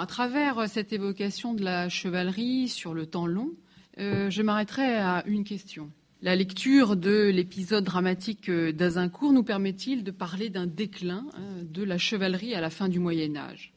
À travers cette évocation de la chevalerie sur le temps long, euh, je m'arrêterai à une question. La lecture de l'épisode dramatique d'Azincourt nous permet-il de parler d'un déclin hein, de la chevalerie à la fin du Moyen Âge?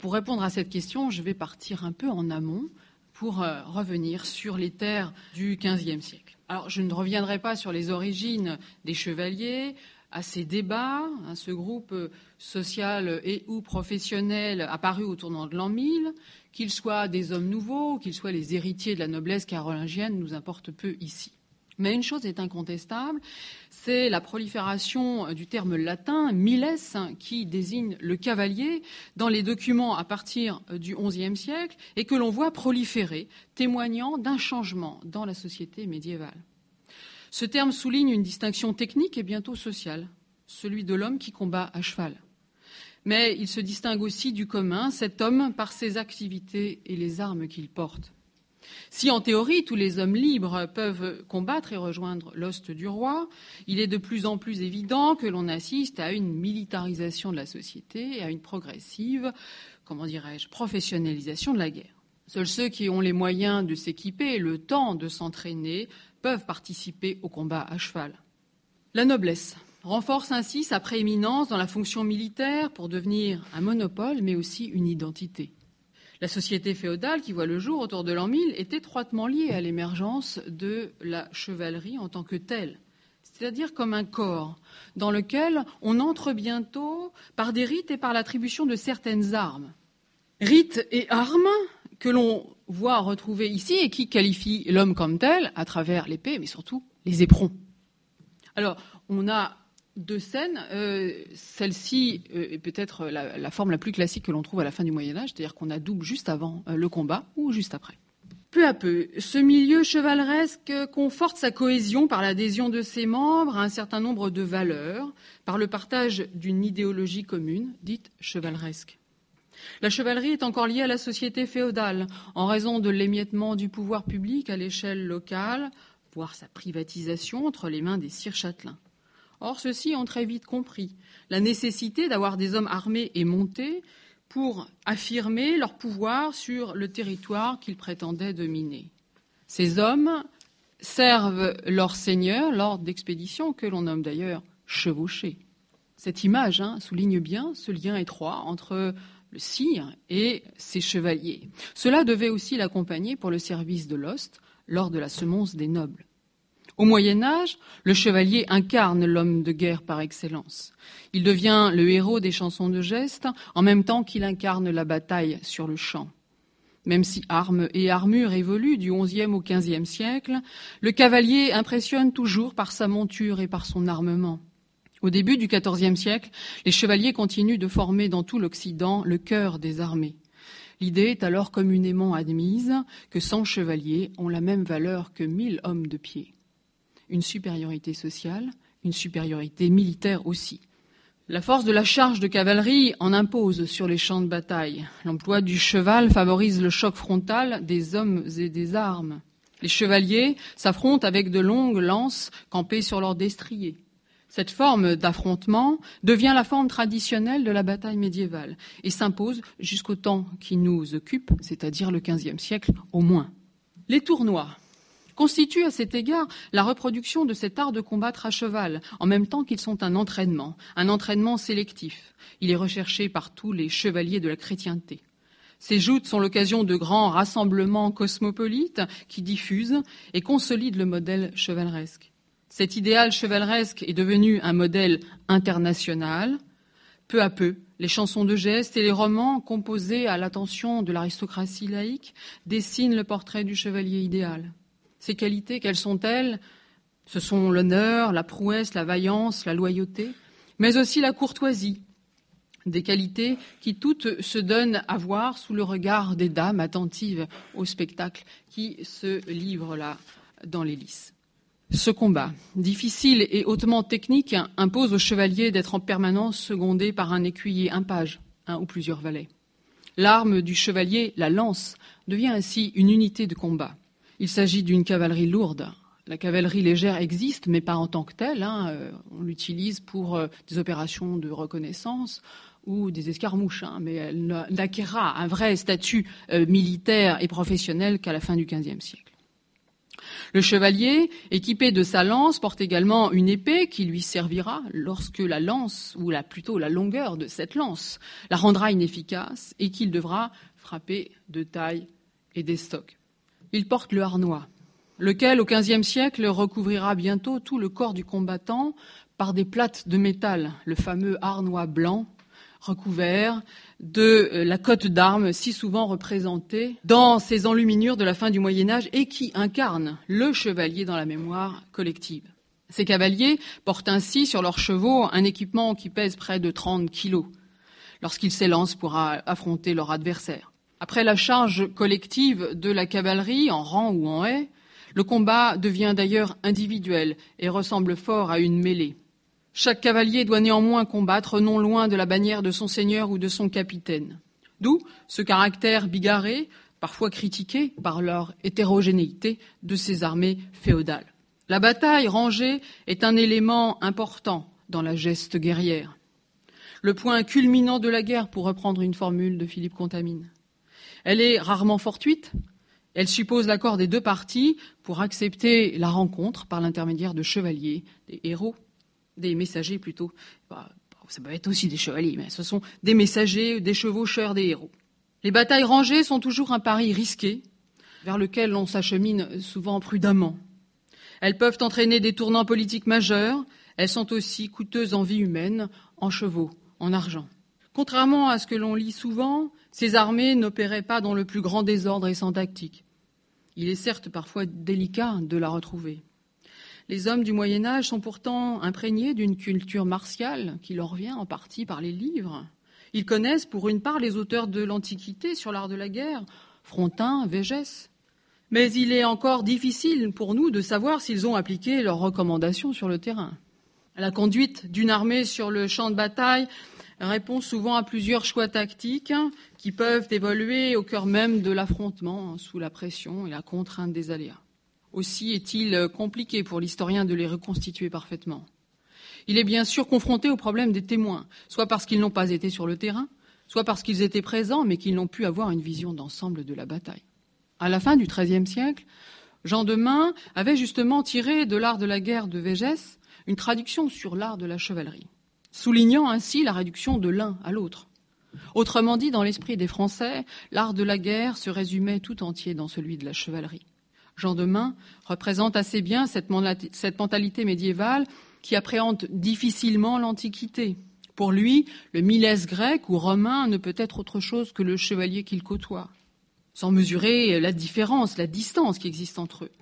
Pour répondre à cette question, je vais partir un peu en amont pour euh, revenir sur les terres du XVe siècle. Alors, je ne reviendrai pas sur les origines des chevaliers, à ces débats, à ce groupe social et ou professionnel apparu au tournant de l'an 1000, qu'ils soient des hommes nouveaux, qu'ils soient les héritiers de la noblesse carolingienne, nous importe peu ici. Mais une chose est incontestable, c'est la prolifération du terme latin miles qui désigne le cavalier dans les documents à partir du XIe siècle et que l'on voit proliférer, témoignant d'un changement dans la société médiévale. Ce terme souligne une distinction technique et bientôt sociale, celui de l'homme qui combat à cheval. Mais il se distingue aussi du commun, cet homme, par ses activités et les armes qu'il porte. Si en théorie tous les hommes libres peuvent combattre et rejoindre l'ost du roi, il est de plus en plus évident que l'on assiste à une militarisation de la société et à une progressive, comment dirais-je, professionnalisation de la guerre. Seuls ceux qui ont les moyens de s'équiper et le temps de s'entraîner peuvent participer au combat à cheval. La noblesse renforce ainsi sa prééminence dans la fonction militaire pour devenir un monopole, mais aussi une identité. La société féodale qui voit le jour autour de l'an 1000 est étroitement liée à l'émergence de la chevalerie en tant que telle, c'est-à-dire comme un corps dans lequel on entre bientôt par des rites et par l'attribution de certaines armes. Rites et armes que l'on voit retrouver ici et qui qualifient l'homme comme tel à travers l'épée, mais surtout les éperons. Alors, on a deux scènes. Euh, celle-ci euh, est peut-être la, forme la plus classique que l'on trouve à la fin du Moyen Âge, c'est-à-dire qu'on a double juste avant euh, le combat ou juste après. Peu à peu, ce milieu chevaleresque conforte sa cohésion par l'adhésion de ses membres à un certain nombre de valeurs, par le partage d'une idéologie commune, dite chevaleresque. La chevalerie est encore liée à la société féodale, en raison de l'émiettement du pouvoir public à l'échelle locale, voire sa privatisation entre les mains des sires châtelains. Or, ceux-ci ont très vite compris la nécessité d'avoir des hommes armés et montés pour affirmer leur pouvoir sur le territoire qu'ils prétendaient dominer. Ces hommes servent leur seigneur lors d'expéditions que l'on nomme d'ailleurs chevauchées. Cette image hein, souligne bien ce lien étroit entre sire et ses chevaliers. Cela devait aussi l'accompagner pour le service de l'ost lors de la semonce des nobles. Au Moyen Âge, le chevalier incarne l'homme de guerre par excellence. Il devient le héros des chansons de geste en même temps qu'il incarne la bataille sur le champ. Même si armes et armures évoluent du XIe au XVe siècle, le cavalier impressionne toujours par sa monture et par son armement. Au début du XIVe siècle, les chevaliers continuent de former dans tout l'Occident le cœur des armées. L'idée est alors communément admise que cent chevaliers ont la même valeur que mille hommes de pied une supériorité sociale, une supériorité militaire aussi. La force de la charge de cavalerie en impose sur les champs de bataille. L'emploi du cheval favorise le choc frontal des hommes et des armes. Les chevaliers s'affrontent avec de longues lances campées sur leurs destriers. Cette forme d'affrontement devient la forme traditionnelle de la bataille médiévale et s'impose jusqu'au temps qui nous occupe, c'est-à-dire le XVe siècle au moins. Les tournois constituent à cet égard la reproduction de cet art de combattre à cheval, en même temps qu'ils sont un entraînement, un entraînement sélectif. Il est recherché par tous les chevaliers de la chrétienté. Ces joutes sont l'occasion de grands rassemblements cosmopolites qui diffusent et consolident le modèle chevaleresque. Cet idéal chevaleresque est devenu un modèle international. Peu à peu, les chansons de gestes et les romans composés à l'attention de l'aristocratie laïque dessinent le portrait du chevalier idéal. Ces qualités, quelles sont-elles? Ce sont l'honneur, la prouesse, la vaillance, la loyauté, mais aussi la courtoisie, des qualités qui toutes se donnent à voir sous le regard des dames attentives au spectacle qui se livrent là dans les lices. Ce combat, difficile et hautement technique, impose au chevalier d'être en permanence secondé par un écuyer, un page, un ou plusieurs valets. L'arme du chevalier, la lance, devient ainsi une unité de combat. Il s'agit d'une cavalerie lourde. La cavalerie légère existe, mais pas en tant que telle. Hein. Euh, on l'utilise pour euh, des opérations de reconnaissance ou des escarmouches, hein, mais elle n'acquérera un vrai statut euh, militaire et professionnel qu'à la fin du XVe siècle. Le chevalier, équipé de sa lance, porte également une épée qui lui servira lorsque la lance, ou la, plutôt la longueur de cette lance, la rendra inefficace et qu'il devra frapper de taille et d'estoc. Il porte le harnois, lequel, au XVe siècle, recouvrira bientôt tout le corps du combattant par des plates de métal, le fameux harnois blanc, recouvert de euh, la cotte d'armes si souvent représentée dans ces enluminures de la fin du Moyen Âge et qui incarne le chevalier dans la mémoire collective. Ces cavaliers portent ainsi sur leurs chevaux un équipement qui pèse près de 30 kilos lorsqu'ils s'élancent pour affronter leur adversaire. Après la charge collective de la cavalerie en rang ou en haie, le combat devient d'ailleurs individuel et ressemble fort à une mêlée. Chaque cavalier doit néanmoins combattre non loin de la bannière de son seigneur ou de son capitaine. D'où ce caractère bigarré, parfois critiqué par leur hétérogénéité, de ces armées féodales. La bataille rangée est un élément important dans la geste guerrière. Le point culminant de la guerre, pour reprendre une formule de Philippe Contamine. Elle est rarement fortuite. Elle suppose l'accord des deux parties pour accepter la rencontre par l'intermédiaire de chevaliers, des héros des messagers plutôt. Bah, ça peut être aussi des chevaliers, mais ce sont des messagers, des chevaucheurs, des héros. Les batailles rangées sont toujours un pari risqué, vers lequel l'on s'achemine souvent prudemment. Elles peuvent entraîner des tournants politiques majeurs, elles sont aussi coûteuses en vie humaine, en chevaux, en argent. Contrairement à ce que l'on lit souvent, ces armées n'opéraient pas dans le plus grand désordre et sans tactique. Il est certes parfois délicat de la retrouver. Les hommes du Moyen Âge sont pourtant imprégnés d'une culture martiale qui leur vient en partie par les livres. Ils connaissent pour une part les auteurs de l'Antiquité sur l'art de la guerre, Frontin, Végès. Mais il est encore difficile pour nous de savoir s'ils ont appliqué leurs recommandations sur le terrain. La conduite d'une armée sur le champ de bataille répond souvent à plusieurs choix tactiques qui peuvent évoluer au cœur même de l'affrontement sous la pression et la contrainte des aléas aussi est-il compliqué pour l'historien de les reconstituer parfaitement. Il est bien sûr confronté au problème des témoins, soit parce qu'ils n'ont pas été sur le terrain, soit parce qu'ils étaient présents mais qu'ils n'ont pu avoir une vision d'ensemble de la bataille. À la fin du XIIIe siècle, Jean Demain avait justement tiré de l'art de la guerre de Végès une traduction sur l'art de la chevalerie, soulignant ainsi la réduction de l'un à l'autre. Autrement dit, dans l'esprit des Français, l'art de la guerre se résumait tout entier dans celui de la chevalerie. Jean Demain, représente assez bien cette, mentalité médiévale qui appréhende difficilement l'Antiquité. Pour lui, le milès grec ou romain ne peut être autre chose que le chevalier qu'il côtoie, sans mesurer la différence, la distance qui existe entre eux.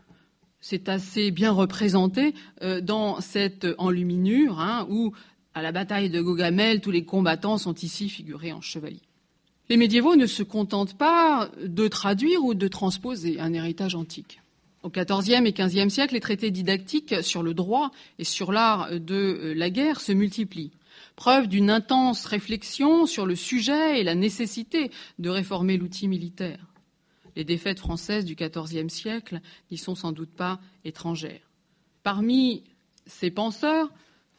C'est assez bien représenté euh, dans cette enluminure hein, où, à la bataille de Gogamel, tous les combattants sont ici figurés en chevaliers. Les médiévaux ne se contentent pas de traduire ou de transposer un héritage antique. Au XIVe et XVe siècle, les traités didactiques sur le droit et sur l'art de euh, la guerre se multiplient. Preuve d'une intense réflexion sur le sujet et la nécessité de réformer l'outil militaire. Les défaites françaises du XIVe siècle n'y sont sans doute pas étrangères. Parmi ces penseurs,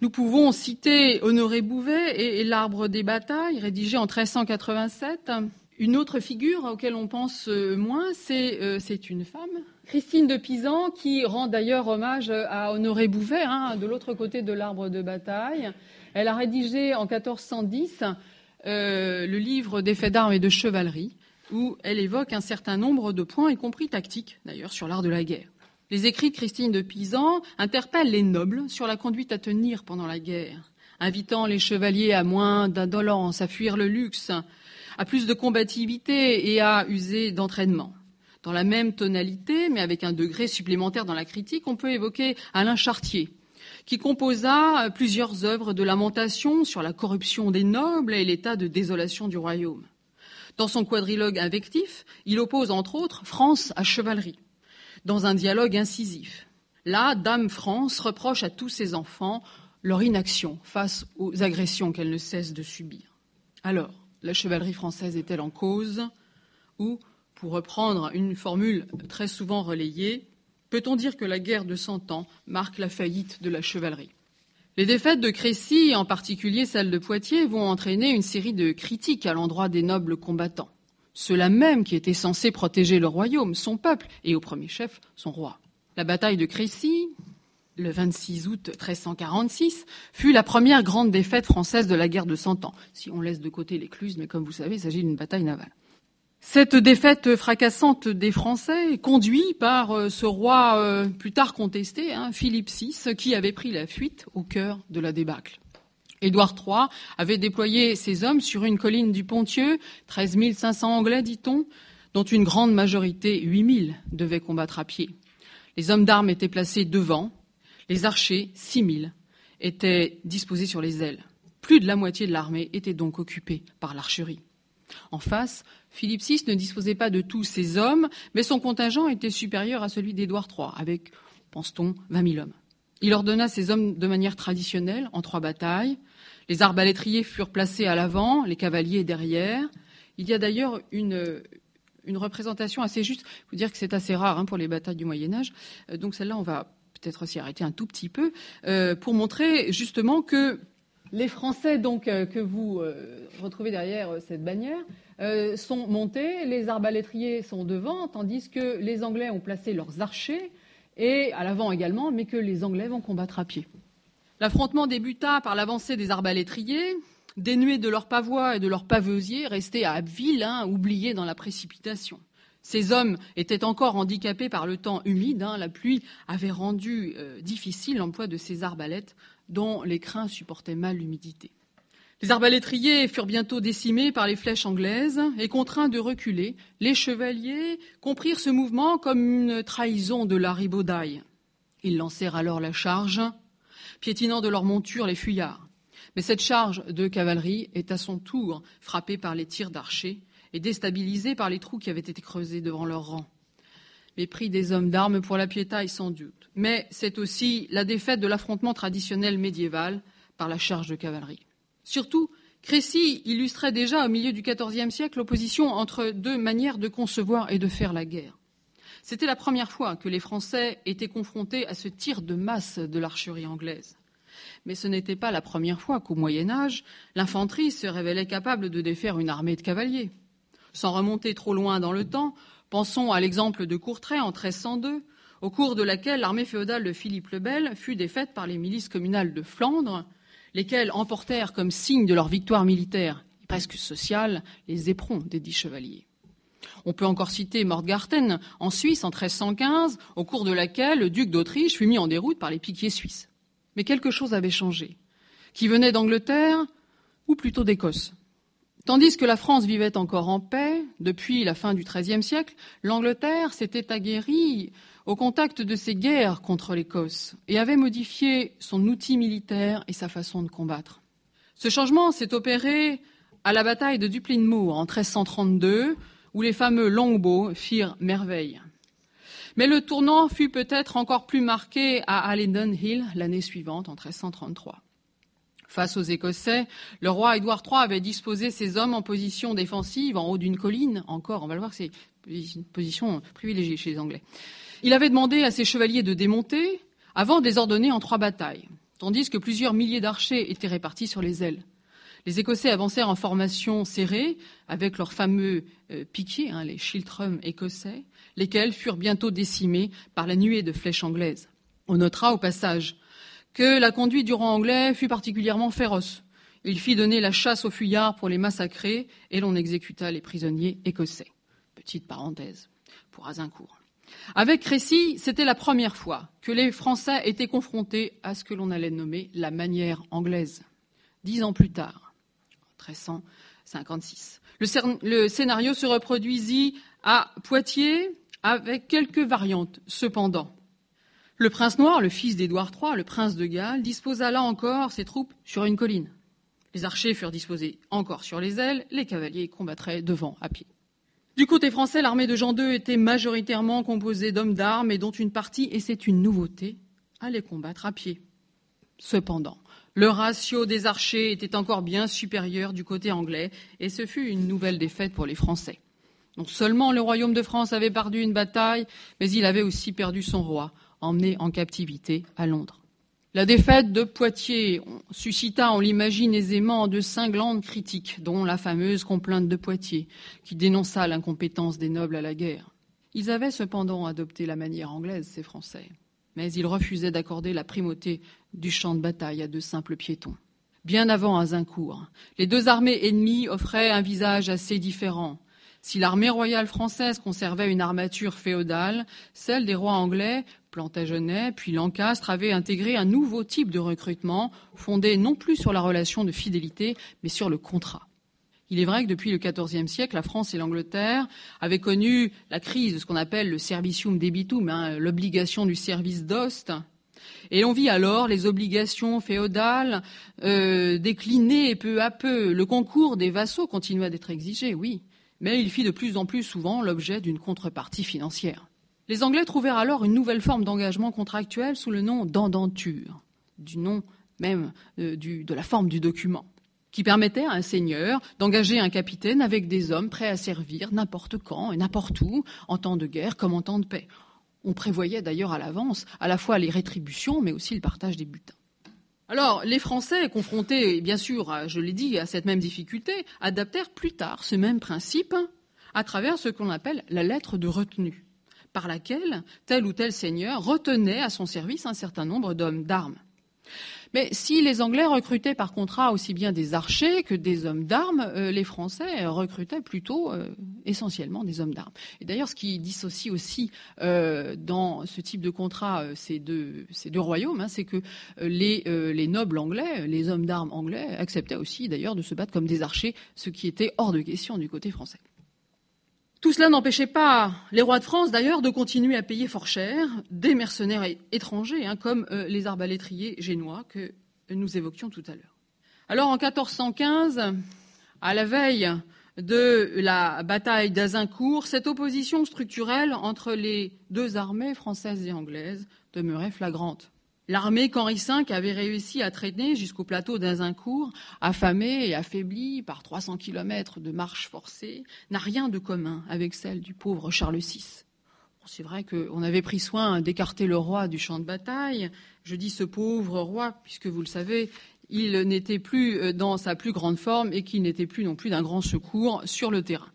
nous pouvons citer Honoré Bouvet et L'Arbre des batailles, rédigé en 1387, une autre figure auquel on pense euh, moins, euh, c'est une femme, Christine de Pisan, qui rend d'ailleurs hommage à Honoré Bouvet, hein, de l'autre côté de l'arbre de bataille. Elle a rédigé en 1410 euh, le livre des faits d'armes et de chevalerie, où elle évoque un certain nombre de points, y compris tactiques d'ailleurs, sur l'art de la guerre. Les écrits de Christine de Pisan interpellent les nobles sur la conduite à tenir pendant la guerre, invitant les chevaliers à moins d'indolence, à fuir le luxe, à plus de combativité et à user d'entraînement. Dans la même tonalité, mais avec un degré supplémentaire dans la critique, on peut évoquer Alain Chartier, qui composa plusieurs œuvres de lamentation sur la corruption des nobles et l'état de désolation du royaume. Dans son quadrilogue invectif, il oppose entre autres France à chevalerie, dans un dialogue incisif. Là, Dame France reproche à tous ses enfants leur inaction face aux agressions qu'elle ne cesse de subir. Alors, la chevalerie française est-elle en cause Ou, pour reprendre une formule très souvent relayée, peut-on dire que la guerre de Cent Ans marque la faillite de la chevalerie? Les défaites de Crécy, en particulier celle de Poitiers, vont entraîner une série de critiques à l'endroit des nobles combattants, ceux-là même qui étaient censés protéger le royaume, son peuple et au premier chef son roi. La bataille de Crécy, le 26 août 1346, fut la première grande défaite française de la guerre de Cent Ans, si on laisse de côté l'écluse, mais comme vous savez, il s'agit d'une bataille navale. Cette défaite fracassante des Français, conduit par euh, ce roi euh, plus tard contesté, hein, Philippe VI, qui avait pris la fuite au cœur de la débâcle. Édouard III avait déployé ses hommes sur une colline du Pontieux, 13 500 Anglais, dit-on, dont une grande majorité, 8 000, devaient combattre à pied. Les hommes d'armes étaient placés devant, les archers, 6 000, étaient disposés sur les ailes. Plus de la moitié de l'armée était donc occupée par l'archerie. En face, Philippe VI ne disposait pas de tous ses hommes, mais son contingent était supérieur à celui d'Édouard III, avec, pense-t-on, 20 000 hommes. Il ordonna ses hommes de manière traditionnelle, en trois batailles. Les arbalétriers furent placés à l'avant, les cavaliers derrière. Il y a d'ailleurs une, représentation assez juste. Il faut dire que c'est assez rare hein, pour les batailles du Moyen Âge. Euh, donc celle-là, on va peut-être s'y arrêter un tout petit peu, euh, pour montrer justement que les Français donc euh, que vous euh, retrouvez derrière cette bannière sont montés, les arbalétriers sont devant, tandis que les Anglais ont placé leurs archers et à l'avant également, mais que les Anglais vont combattre à pied. L'affrontement débuta par l'avancée des arbalétriers, dénués de leurs pavois et de leurs paveusiers, restés à Abbeville, hein, oubliés dans la précipitation. Ces hommes étaient encore handicapés par le temps humide. Hein, la pluie avait rendu difficile l'emploi de ces arbalètes dont les crins supportaient mal l'humidité. Les arbalétriers furent bientôt décimés par les flèches anglaises et contraints de reculer. Les chevaliers comprirent ce mouvement comme une trahison de la ribaudaille. Ils lancèrent alors la charge, piétinant de leur monture les fuyards. Mais cette charge de cavalerie est à son tour frappée par les tirs d'archers et déstabilisée par les trous qui avaient été creusés devant leurs rangs mépris des hommes d'armes pour la piétaille sans doute. Mais c'est aussi la défaite de l'affrontement traditionnel médiéval par la charge de cavalerie. Surtout, Crécy illustrait déjà au milieu du XIVe siècle l'opposition entre deux manières de concevoir et de faire la guerre. C'était la première fois que les Français étaient confrontés à ce tir de masse de l'archerie anglaise. Mais ce n'était pas la première fois qu'au Moyen Âge, l'infanterie se révélait capable de défaire une armée de cavaliers. Sans remonter trop loin dans le temps, Pensons à l'exemple de Courtrai en 1302, au cours de laquelle l'armée féodale de Philippe le Bel fut défaite par les milices communales de Flandre, lesquelles emportèrent comme signe de leur victoire militaire et presque sociale les éperons des dix chevaliers. On peut encore citer Morgarten en Suisse en 1315, au cours de laquelle le duc d'Autriche fut mis en déroute par les piquiers suisses. Mais quelque chose avait changé. Qui venait d'Angleterre ou plutôt d'Écosse? Tandis que la France vivait encore en paix, depuis la fin du XIIIe siècle, l'Angleterre s'était aguerrie au contact de ces guerres contre l'Écosse et avait modifié son outil militaire et sa façon de combattre. Ce changement s'est opéré à la bataille de Duplin Moor en 1332, où les fameux longbows firent merveille. Mais le tournant fut peut-être encore plus marqué à Allendon Hill l'année suivante, en 1333. Face aux Écossais, le roi Édouard III avait disposé ses hommes en position défensive en haut d'une colline. Encore, on va le voir, c'est une position privilégiée chez les Anglais. Il avait demandé à ses chevaliers de démonter avant de les ordonner en trois batailles, tandis que plusieurs milliers d'archers étaient répartis sur les ailes. Les Écossais avancèrent en formation serrée avec leurs fameux euh, piquiers, hein, les schiltrum écossais, lesquels furent bientôt décimés par la nuée de flèches anglaises. On notera au passage que la conduite du roi anglais fut particulièrement féroce. Il fit donner la chasse aux fuyards pour les massacrer et l'on exécuta les prisonniers écossais. Petite parenthèse pour Azincourt. Avec Crécy, c'était la première fois que les Français étaient confrontés à ce que l'on allait nommer la manière anglaise. Dix ans plus tard, 1356, le, le scénario se reproduisit à Poitiers avec quelques variantes. Cependant, le prince noir, le fils d'Édouard III, le prince de Galles, disposa là encore ses troupes sur une colline. Les archers furent disposés encore sur les ailes, les cavaliers combattraient devant à pied. Du côté français, l'armée de Jean II était majoritairement composée d'hommes d'armes et dont une partie, et c'est une nouveauté, allait combattre à pied. Cependant, le ratio des archers était encore bien supérieur du côté anglais et ce fut une nouvelle défaite pour les Français. Non seulement le royaume de France avait perdu une bataille, mais il avait aussi perdu son roi emmené en captivité à Londres. La défaite de Poitiers suscita, on l'imagine aisément, de cinglantes critiques, dont la fameuse complainte de Poitiers, qui dénonça l'incompétence des nobles à la guerre. Ils avaient cependant adopté la manière anglaise, ces Français, mais ils refusaient d'accorder la primauté du champ de bataille à de simples piétons. Bien avant Azincourt, les deux armées ennemies offraient un visage assez différent. Si l'armée royale française conservait une armature féodale, celle des rois anglais, Plantagenet puis Lancastre, avait intégré un nouveau type de recrutement fondé non plus sur la relation de fidélité, mais sur le contrat. Il est vrai que depuis le XIVe siècle, la France et l'Angleterre avaient connu la crise de ce qu'on appelle le servicium debitum, hein, l'obligation du service d'ost. Et on vit alors les obligations féodales euh, décliner peu à peu. Le concours des vassaux continua d'être exigé, oui, mais il fit de plus en plus souvent l'objet d'une contrepartie financière. Les Anglais trouvèrent alors une nouvelle forme d'engagement contractuel sous le nom d'endenture, du nom même euh, de la forme du document, qui permettait à un seigneur d'engager un capitaine avec des hommes prêts à servir n'importe quand et n'importe où, en temps de guerre comme en temps de paix. On prévoyait d'ailleurs à l'avance à la fois les rétributions, mais aussi le partage des butins. Alors, les Français, confrontés, bien sûr, je l'ai dit, à cette même difficulté, adaptèrent plus tard ce même principe à travers ce qu'on appelle la lettre de retenue, par laquelle tel ou tel seigneur retenait à son service un certain nombre d'hommes d'armes. Mais si les Anglais recrutaient par contrat aussi bien des archers que des hommes d'armes, euh, les Français recrutaient plutôt euh, essentiellement des hommes d'armes. Et d'ailleurs, ce qui dissocie aussi euh, dans ce type de contrat ces deux, royaumes, hein, c'est que les, nobles anglais, les hommes d'armes anglais, acceptaient aussi d'ailleurs de se battre comme des archers, ce qui était hors de question du côté français. Tout cela n'empêchait pas les rois de France, d'ailleurs, de continuer à payer fort cher des mercenaires étrangers, hein, comme euh, les arbalétriers génois que nous évoquions tout à l'heure. Alors, en 1415, à la veille de la bataille d'Azincourt, cette opposition structurelle entre les deux armées françaises et anglaises demeurait flagrante. L'armée qu'Henri V avait réussi à traîner jusqu'au plateau d'Azincourt, affamée et affaiblie par 300 kilomètres de marche forcée, n'a rien de commun avec celle du pauvre Charles VI. c'est vrai qu'on avait pris soin d'écarter le roi du champ de bataille. Je dis ce pauvre roi, puisque vous le savez, il n'était plus euh, dans sa plus grande forme et qu'il n'était plus non plus d'un grand secours sur le terrain.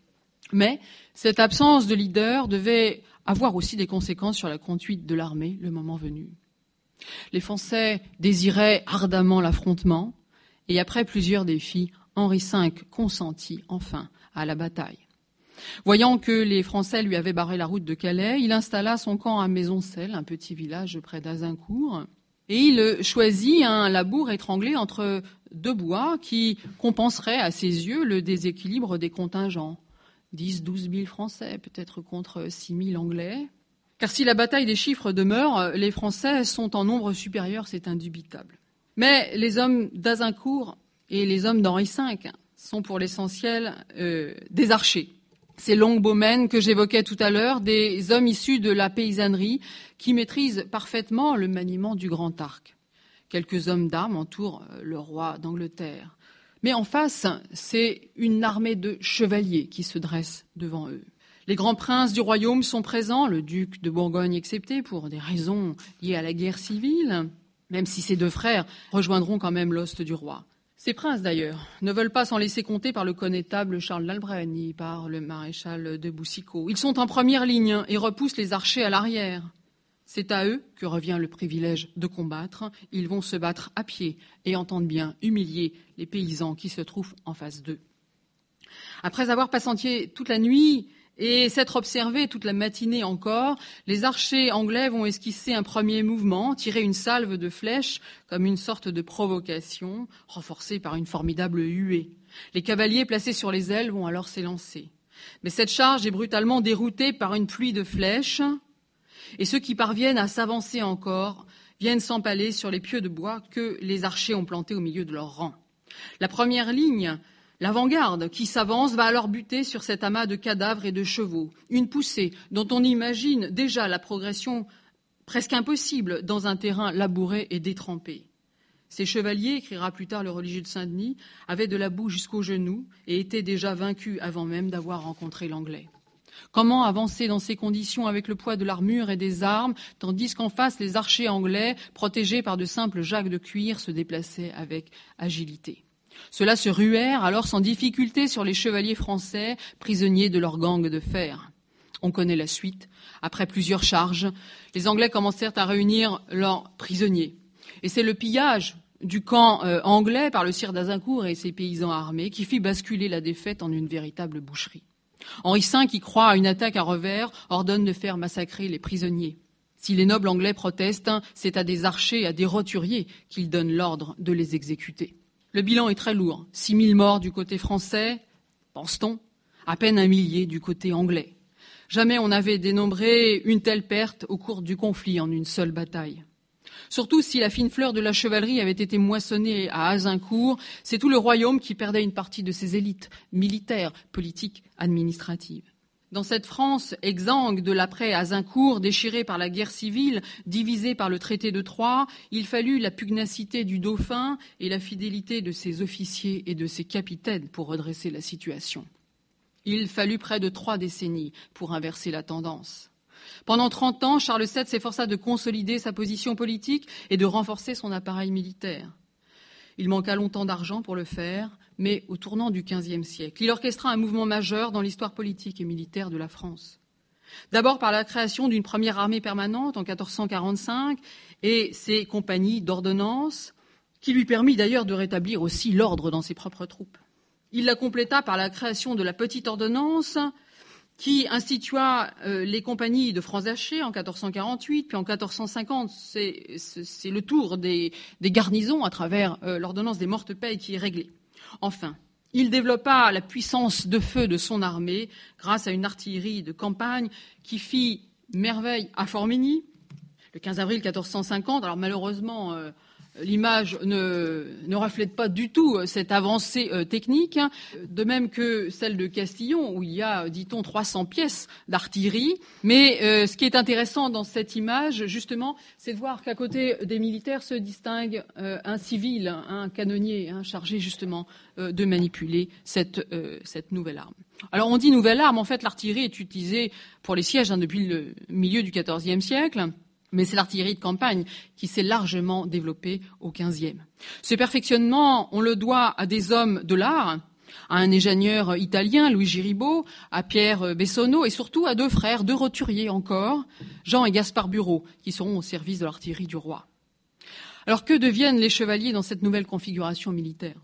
Mais cette absence de leader devait avoir aussi des conséquences sur la conduite de l'armée le moment venu. Les Français désiraient ardemment l'affrontement, et après plusieurs défis, Henri V consentit enfin à la bataille. Voyant que les Français lui avaient barré la route de Calais, il installa son camp à Maisoncelles, un petit village près d'Azincourt, et il choisit un labour étranglé entre deux bois qui compenserait à ses yeux le déséquilibre des contingents. 10, 12 000 Français, peut-être contre 6 000 Anglais, car si la bataille des chiffres demeure, les Français sont en nombre supérieur, c'est indubitable. Mais les hommes d'Azincourt et les hommes d'Henri V sont pour l'essentiel euh, des archers. Ces longs-bowmen que j'évoquais tout à l'heure, des hommes issus de la paysannerie qui maîtrisent parfaitement le maniement du grand arc. Quelques hommes d'armes entourent euh, le roi d'Angleterre. Mais en face, c'est une armée de chevaliers qui se dresse devant eux. Les grands princes du royaume sont présents, le duc de Bourgogne excepté, pour des raisons liées à la guerre civile, même si ses deux frères rejoindront quand même l'ost du roi. Ces princes, d'ailleurs, ne veulent pas s'en laisser compter par le connétable Charles d'Albret ni par le maréchal de Boussicot. Ils sont en première ligne et repoussent les archers à l'arrière. C'est à eux que revient le privilège de combattre. Ils vont se battre à pied et entendent bien humilier les paysans qui se trouvent en face d'eux. Après avoir passé toute la nuit et s'être observé toute la matinée encore, les archers anglais vont esquisser un premier mouvement, tirer une salve de flèches comme une sorte de provocation, renforcée par une formidable huée. Les cavaliers placés sur les ailes vont alors s'élancer. Mais cette charge est brutalement déroutée par une pluie de flèches, et ceux qui parviennent à s'avancer encore viennent s'empaler sur les pieux de bois que les archers ont plantés au milieu de leur rang. La première ligne L'avant-garde qui s'avance va alors buter sur cet amas de cadavres et de chevaux, une poussée dont on imagine déjà la progression presque impossible dans un terrain labouré et détrempé. Ces chevaliers, écrira plus tard le religieux de Saint-Denis, avaient de la boue jusqu'aux genoux et étaient déjà vaincus avant même d'avoir rencontré l'anglais. Comment avancer dans ces conditions avec le poids de l'armure et des armes, tandis qu'en face, les archers anglais, protégés par de simples jaques de cuir, se déplaçaient avec agilité? Cela se ruèrent alors sans difficulté sur les chevaliers français, prisonniers de leur gang de fer. On connaît la suite. Après plusieurs charges, les Anglais commencèrent à réunir leurs prisonniers. Et c'est le pillage du camp euh, anglais par le sire d'Azincourt et ses paysans armés qui fit basculer la défaite en une véritable boucherie. Henri V, qui croit à une attaque à revers, ordonne de faire massacrer les prisonniers. Si les nobles anglais protestent, c'est à des archers à des roturiers qu'il donne l'ordre de les exécuter. Le bilan est très lourd. Six mille morts du côté français, pense-t-on, à peine un millier du côté anglais. Jamais on n'avait dénombré une telle perte au cours du conflit en une seule bataille. Surtout si la fine fleur de la chevalerie avait été moissonnée à Azincourt, c'est tout le royaume qui perdait une partie de ses élites militaires, politiques, administratives. Dans cette France exsangue de l'après Azincourt, déchirée par la guerre civile, divisée par le traité de Troyes, il fallut la pugnacité du dauphin et la fidélité de ses officiers et de ses capitaines pour redresser la situation. Il fallut près de trois décennies pour inverser la tendance. Pendant 30 ans, Charles VII s'efforça de consolider sa position politique et de renforcer son appareil militaire. Il manqua longtemps d'argent pour le faire, mais au tournant du XVe siècle, il orchestra un mouvement majeur dans l'histoire politique et militaire de la France. D'abord par la création d'une première armée permanente en 1445 et ses compagnies d'ordonnance, qui lui permit d'ailleurs de rétablir aussi l'ordre dans ses propres troupes. Il la compléta par la création de la petite ordonnance qui institua euh, les compagnies de francs Zaché en 1448, puis en 1450, c'est le tour des, garnisons à travers euh, l'ordonnance des mortes payes qui est réglée. Enfin, il développa la puissance de feu de son armée grâce à une artillerie de campagne qui fit merveille à Formigny le 15 avril 1450. Alors malheureusement, euh, l'image ne, reflète pas du tout euh, cette avancée euh, technique, hein. de même que celle de Castillon, où il y a, dit-on, 300 pièces d'artillerie. Mais euh, ce qui est intéressant dans cette image, justement, c'est de voir qu'à côté des militaires se distingue un civil, un canonnier, hein, chargé justement de manipuler cette, cette, nouvelle arme. Alors on dit nouvelle arme, en fait l'artillerie est utilisée pour les sièges hein, depuis le milieu du XIVe siècle mais c'est l'artillerie de campagne qui s'est largement développée au XVe. Ce perfectionnement, on le doit à des hommes de l'art, à un ingénieur italien, Louis Giribaud, à Pierre Bessonneau et surtout à deux frères, deux roturiers encore, Jean et Gaspard Bureau, qui seront au service de l'artillerie du roi. Alors que deviennent les chevaliers dans cette nouvelle configuration militaire?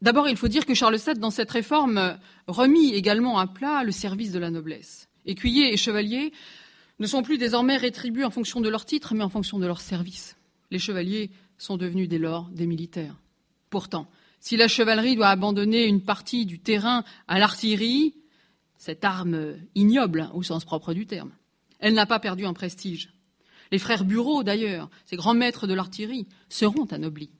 D'abord, il faut dire que Charles VII, dans cette réforme, remit également à plat le service de la noblesse. Écuyers et chevaliers ne sont plus désormais rétribués en fonction de leur titre, mais en fonction de leur service. Les chevaliers sont devenus dès lors des militaires. Pourtant, si la chevalerie doit abandonner une partie du terrain à l'artillerie, cette arme ignoble au sens propre du terme, elle n'a pas perdu en prestige. Les frères Bureau, d'ailleurs, ces grands maîtres de l'artillerie, seront anoblis.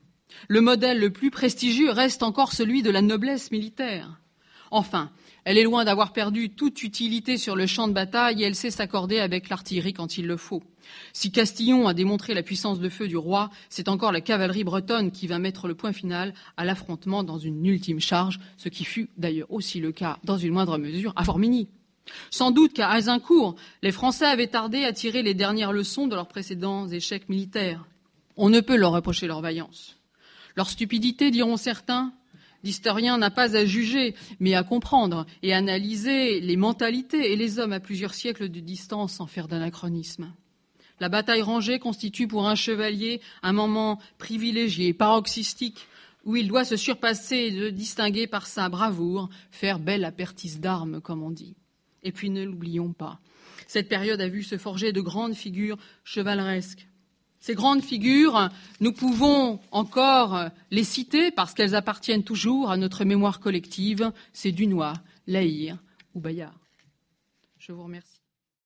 Le modèle le plus prestigieux reste encore celui de la noblesse militaire. Enfin, elle est loin d'avoir perdu toute utilité sur le champ de bataille et elle sait s'accorder avec l'artillerie quand il le faut. Si Castillon a démontré la puissance de feu du roi, c'est encore la cavalerie bretonne qui va mettre le point final à l'affrontement dans une ultime charge, ce qui fut d'ailleurs aussi le cas, dans une moindre mesure, à Formigny. Sans doute qu'à Azincourt, les Français avaient tardé à tirer les dernières leçons de leurs précédents échecs militaires. On ne peut leur reprocher leur vaillance. Leur stupidité, diront certains, L'historien n'a pas à juger, mais à comprendre et analyser les mentalités et les hommes à plusieurs siècles de distance sans faire d'anachronisme. La bataille rangée constitue pour un chevalier un moment privilégié, paroxystique, où il doit se surpasser et se distinguer par sa bravoure, faire belle apertise d'armes, comme on dit. Et puis ne l'oublions pas, cette période a vu se forger de grandes figures chevaleresques, ces grandes figures, nous pouvons encore les citer parce qu'elles appartiennent toujours à notre mémoire collective. C'est Dunois, Laïr ou Bayard. Je vous remercie.